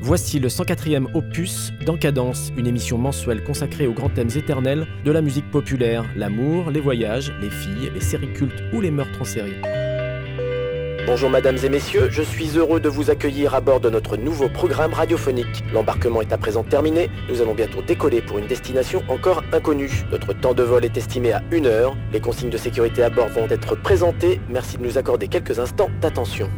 Voici le 104e opus d'Encadence, une émission mensuelle consacrée aux grands thèmes éternels de la musique populaire, l'amour, les voyages, les filles, les séries cultes ou les meurtres en série. Bonjour mesdames et messieurs, je suis heureux de vous accueillir à bord de notre nouveau programme radiophonique. L'embarquement est à présent terminé, nous allons bientôt décoller pour une destination encore inconnue. Notre temps de vol est estimé à une heure, les consignes de sécurité à bord vont être présentées, merci de nous accorder quelques instants d'attention.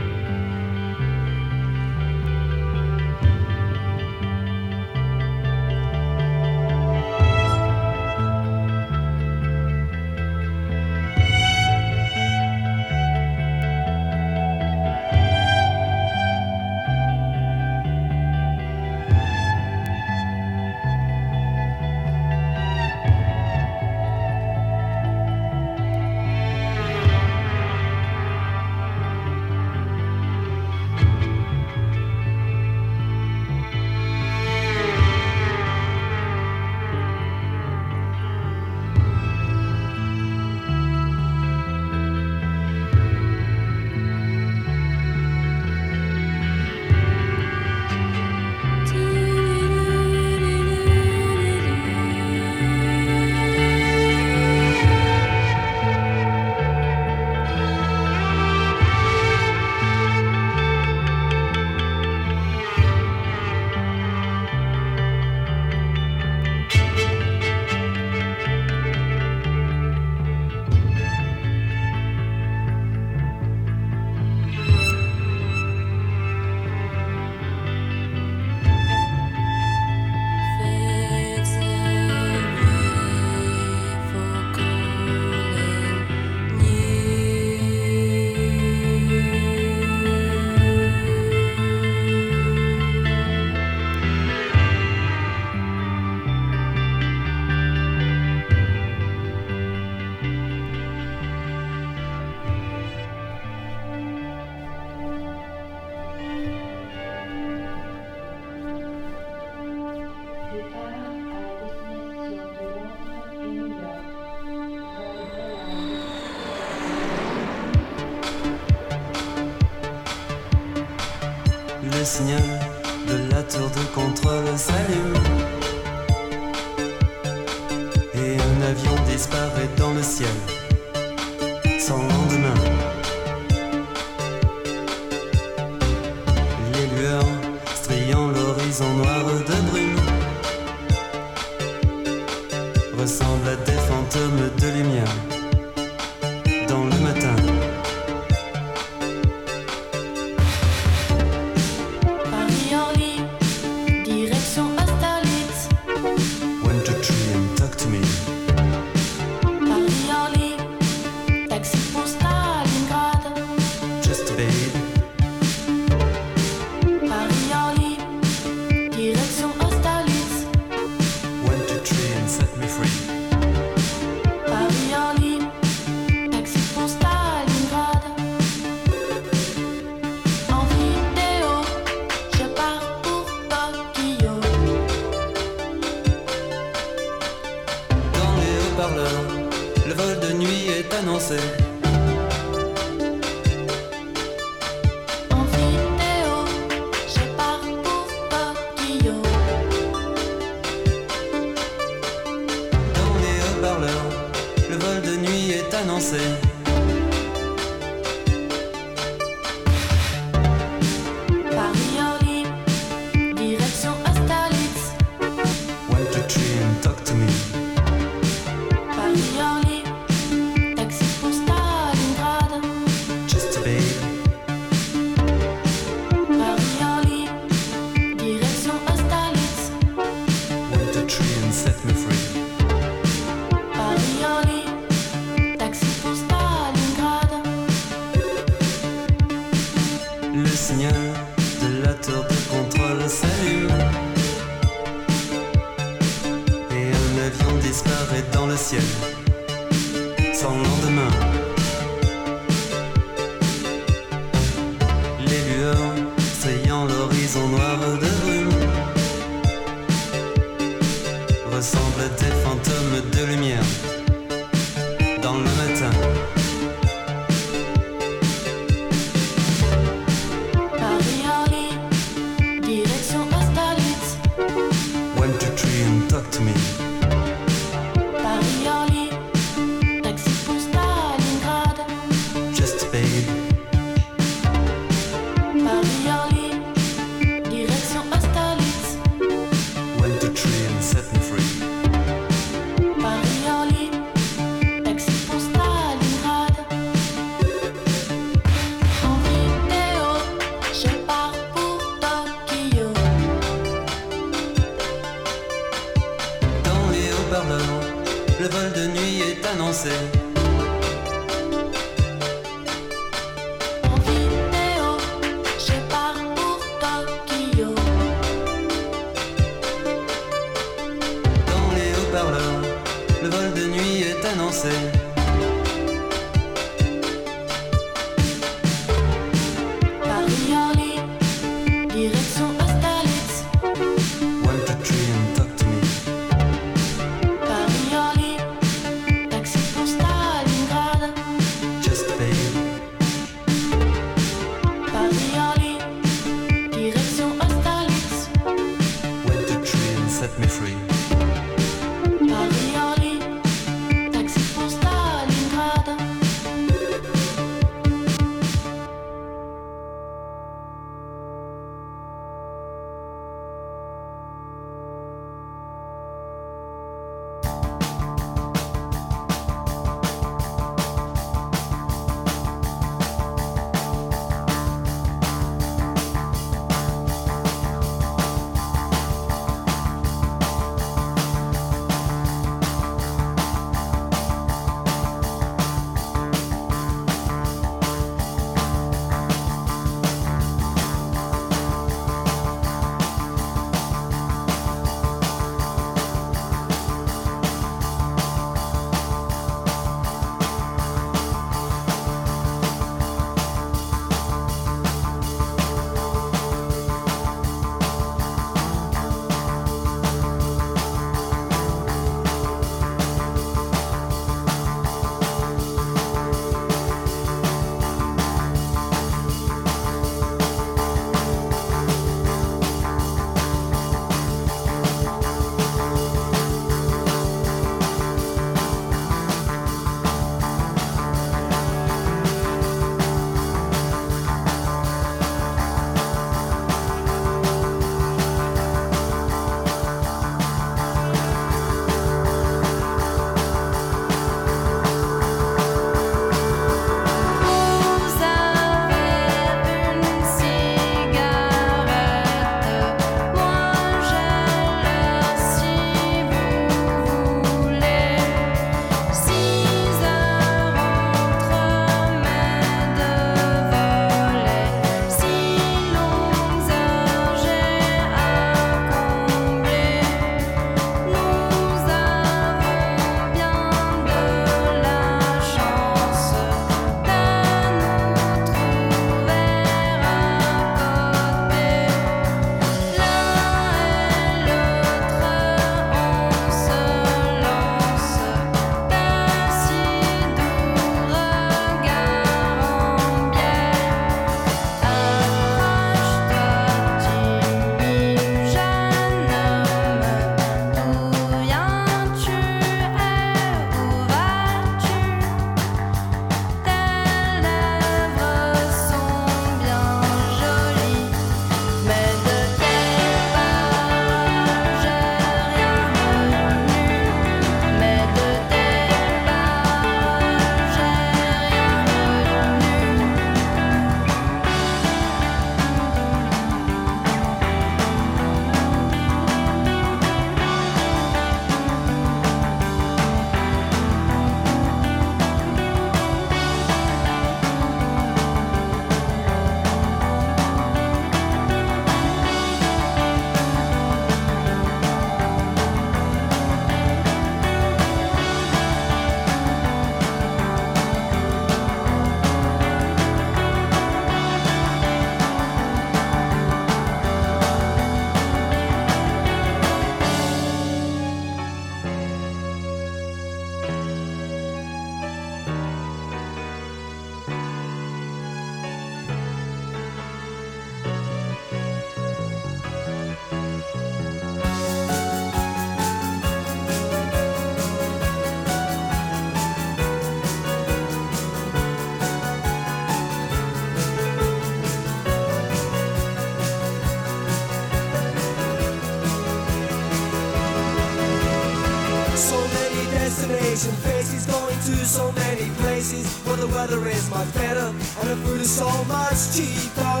so many places where the weather is much better and the food is so much cheaper.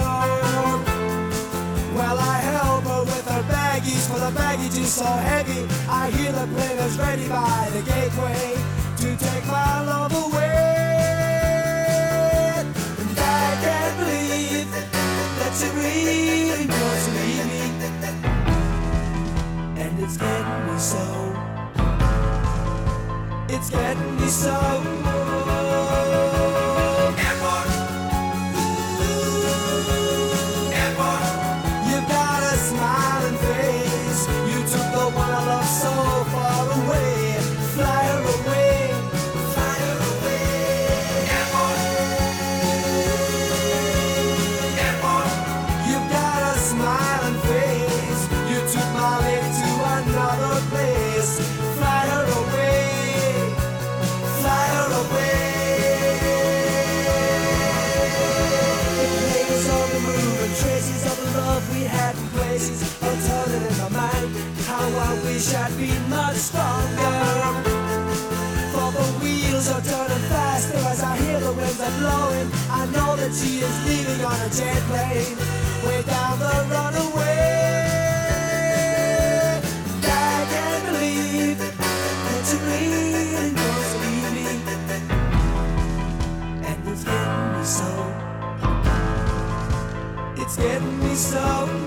Well, I help her with her baggies, for the baggage is so heavy. I hear the players ready by the gateway to take my love away. And I can't believe that she really wants to leave me. And it's getting me so it's getting me so be much stronger. For the wheels are turning faster as I hear the winds are blowing. I know that she is leaving on a jet plane, way down the runaway. I can't believe that you're bleeding, cause leave me. And it's getting me so. It's getting me so.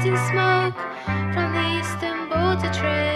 Rising smoke from the eastern border trains.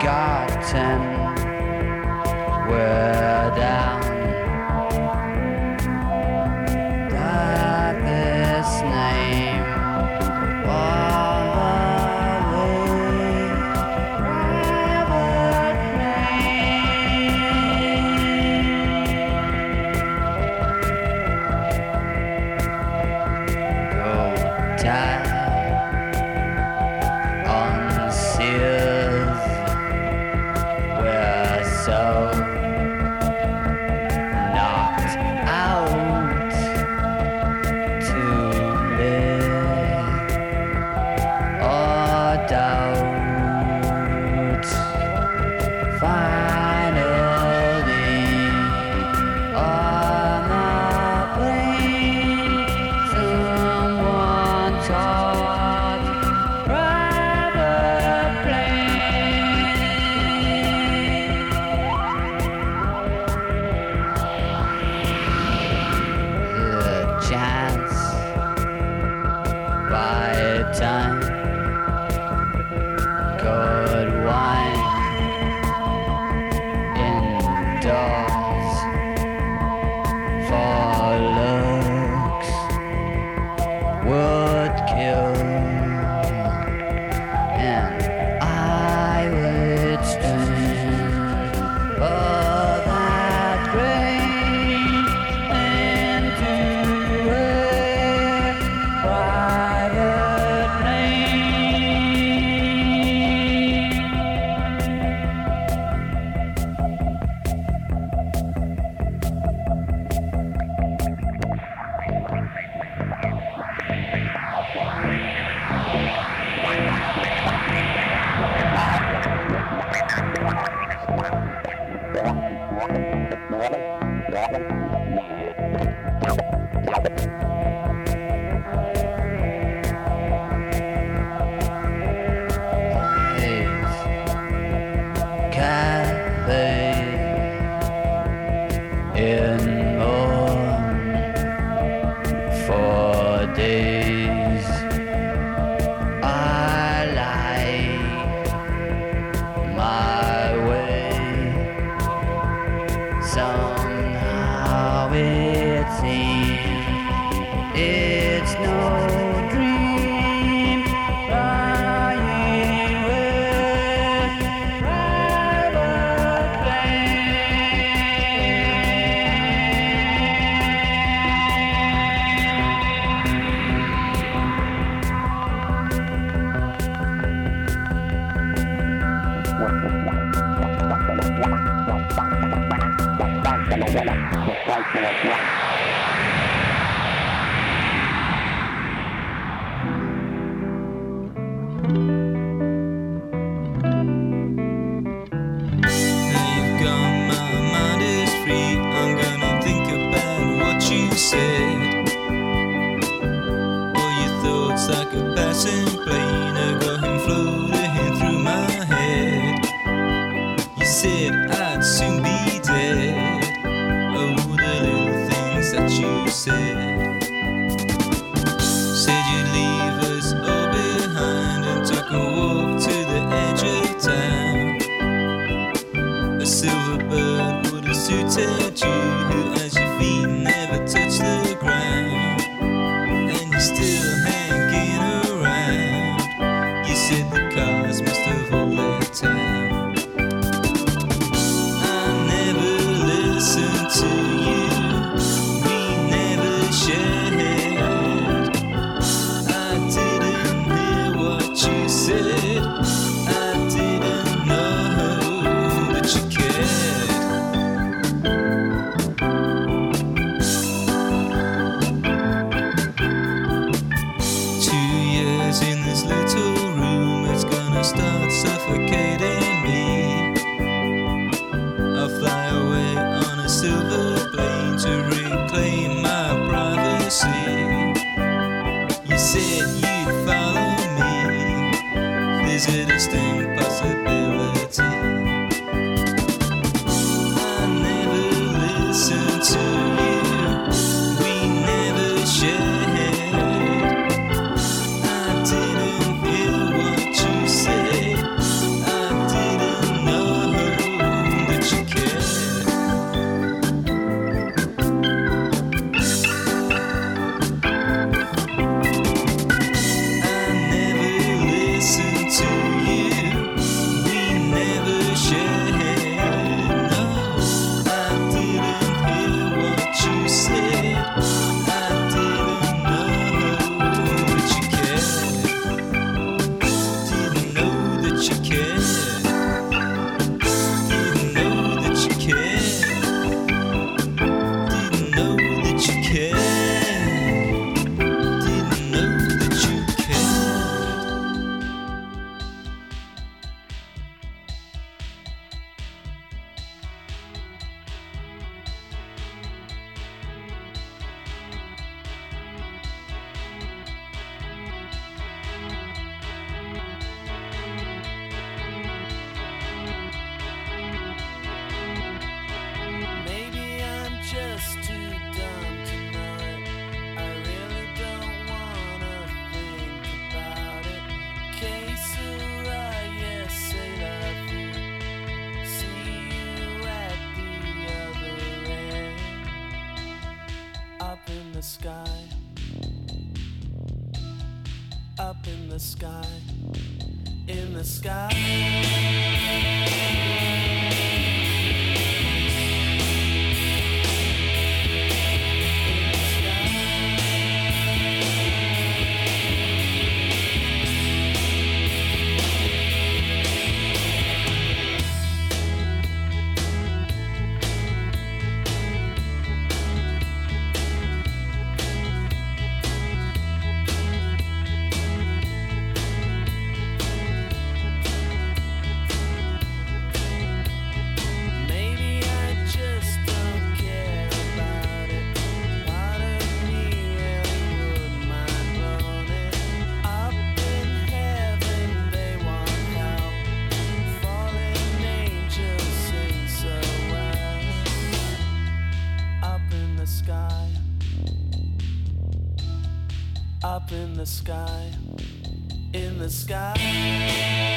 Forgotten. We're Up in the sky. In the sky.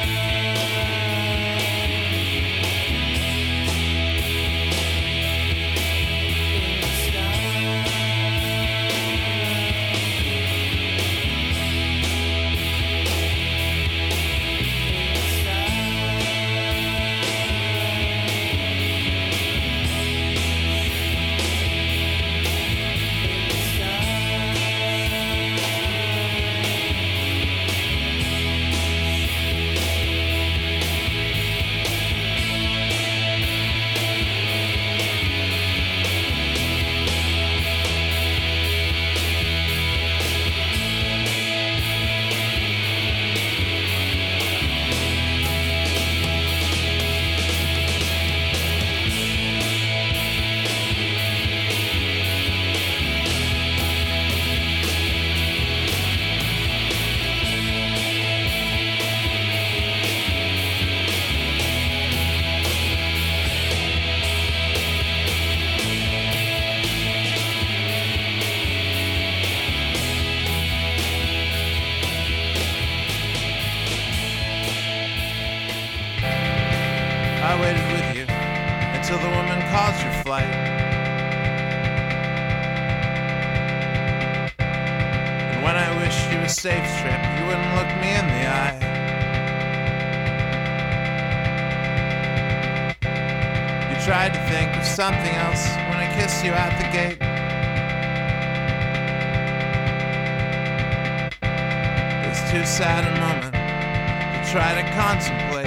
try to contemplate.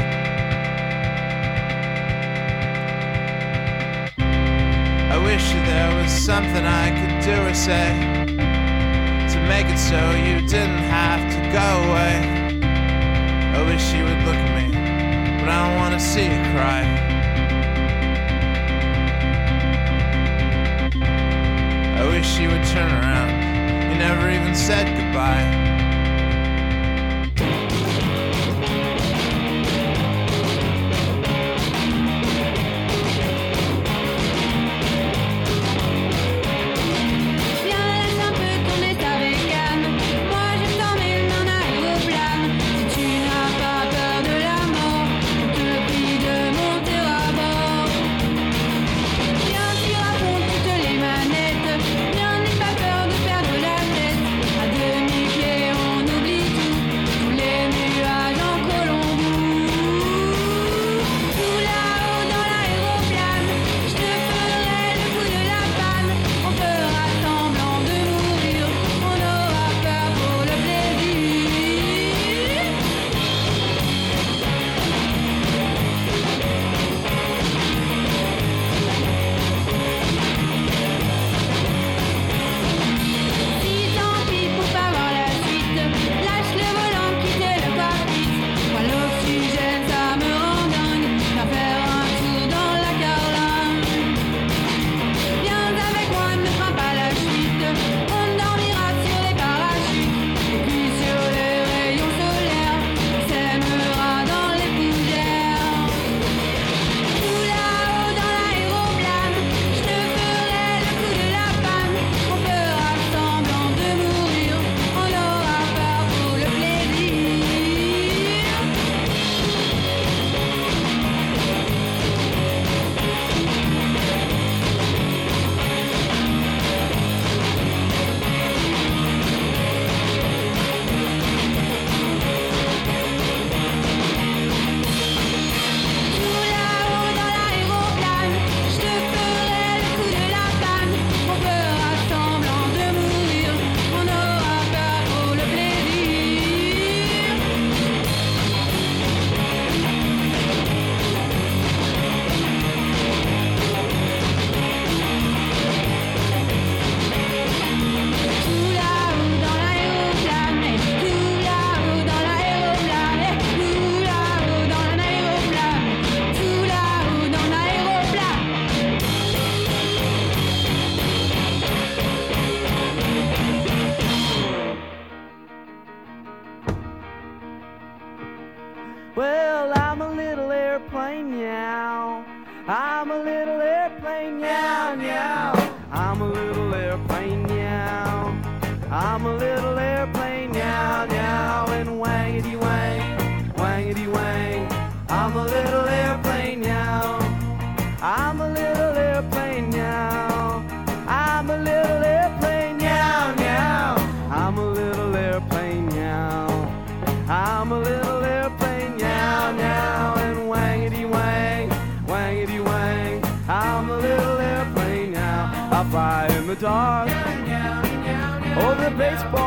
I wish there was something I could do or say to make it so you didn't have to go away. I wish you would look at me, but I don't wanna see you cry. I wish you would turn around. You never even said goodbye.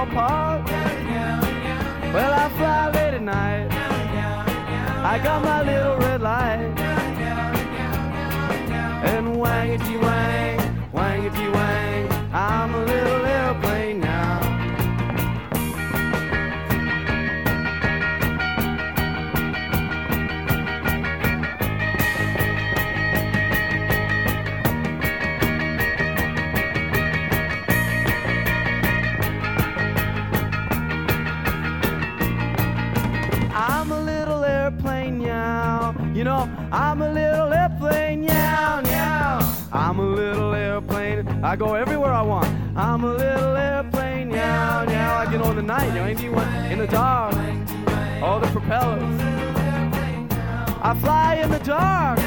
all. Well, I fly late at night. I got my little red light. And wangity wang, wangity wang. I go everywhere I want. I'm a little airplane, yeah, yeah. I get on the night, yo, anyone in the dark. All the propellers. I fly in the dark.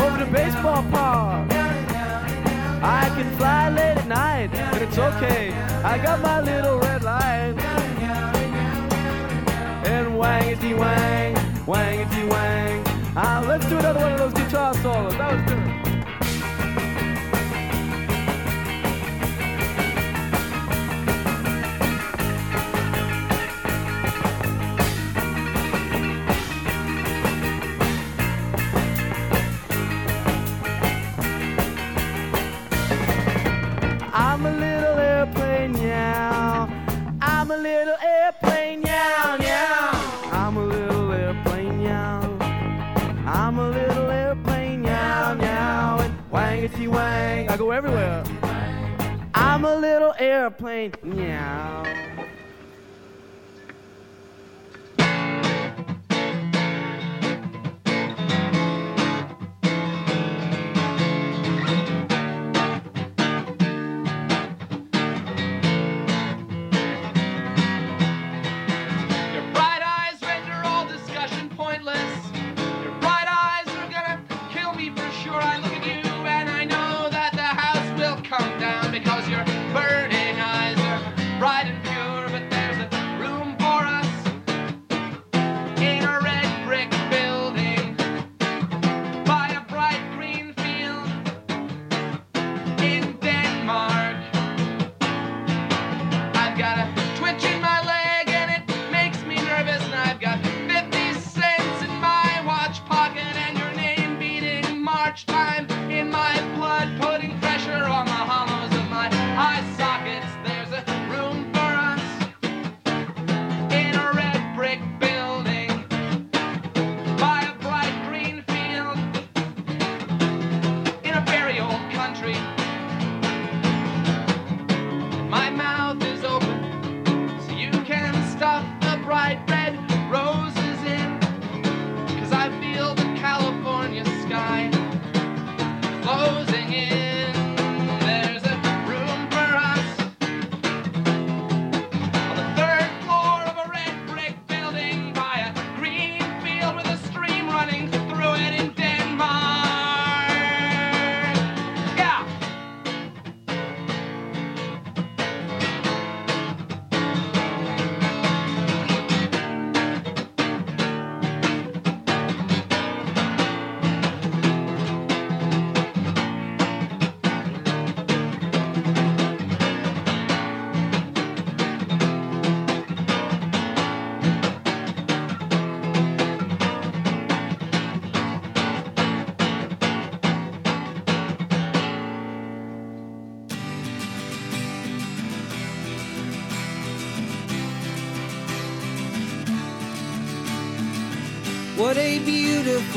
Over the baseball park. I can fly late at night, and it's okay. I got my little red light. And wangity wang, wangity wang. Ah, let's do another one of those guitar solos. That was good. airplane. Meow.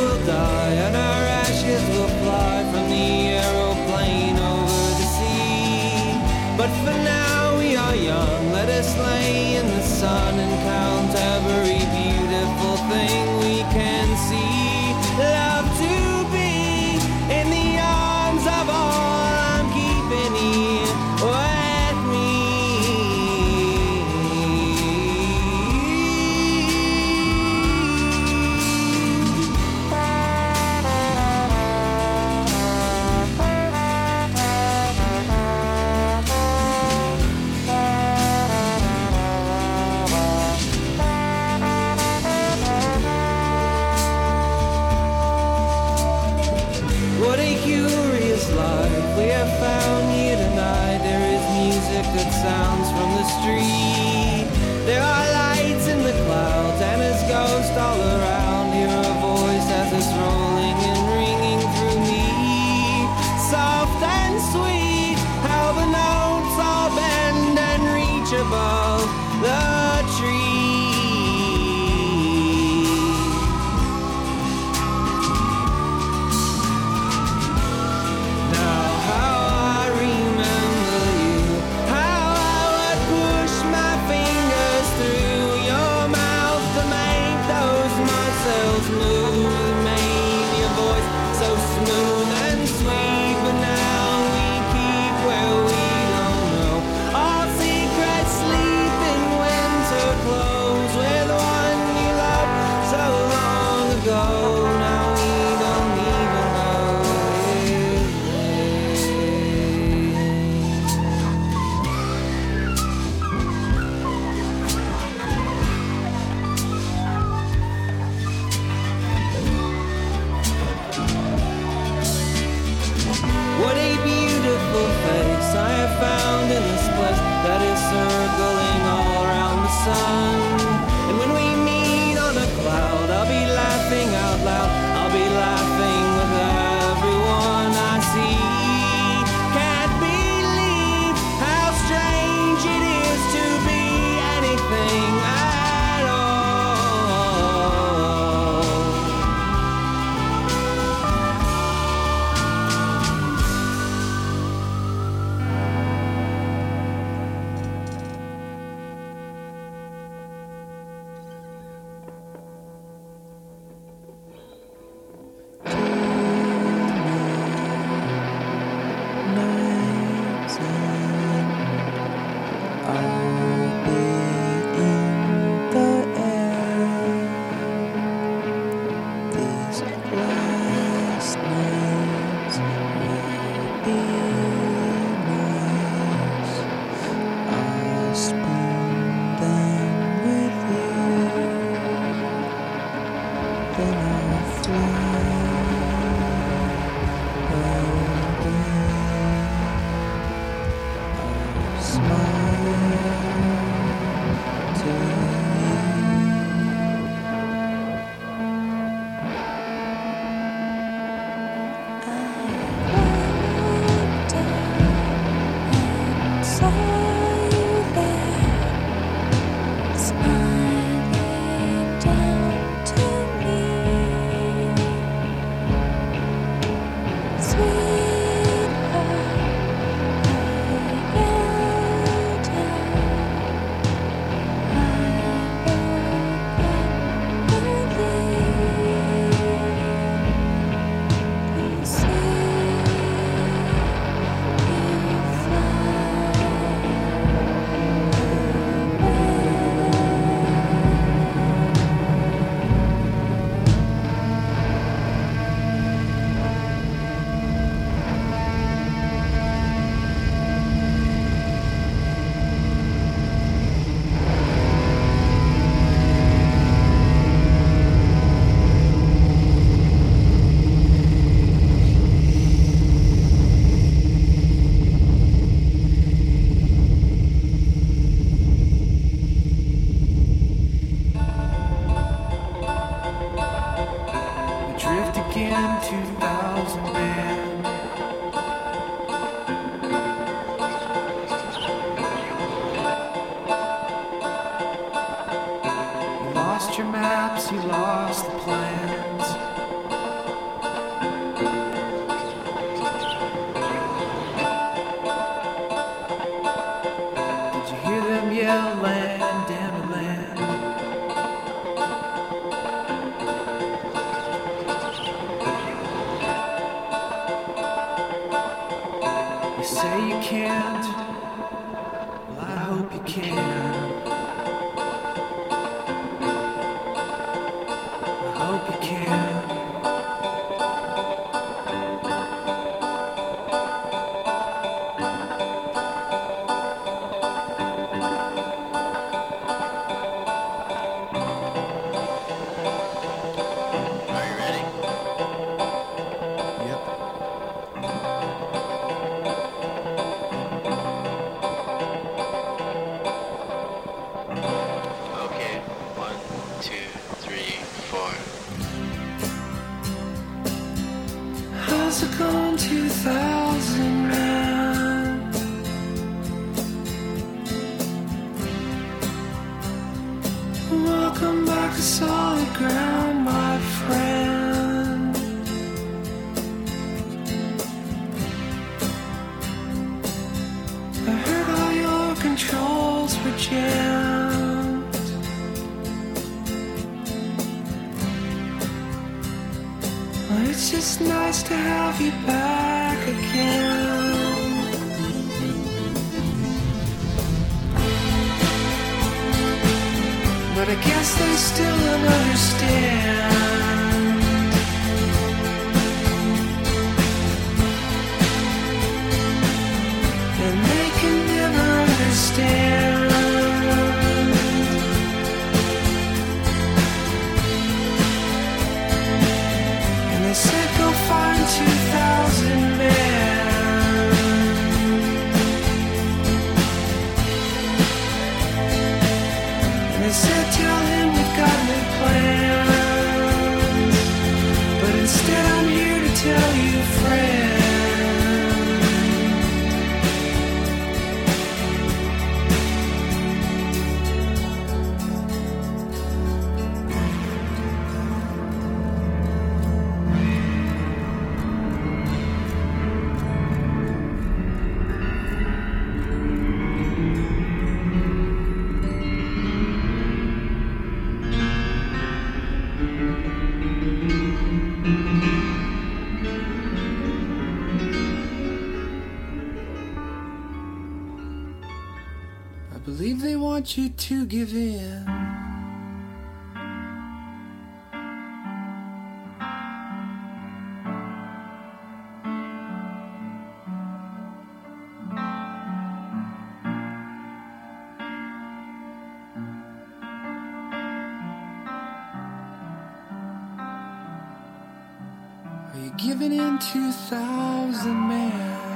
will die, and our ashes will fly from the aeroplane over the sea. But for now we are young, let us lay in the sun and count every street. It's just nice to have you back again. But I guess they still don't understand. And they can never understand. to give in. Are you giving in to a thousand men?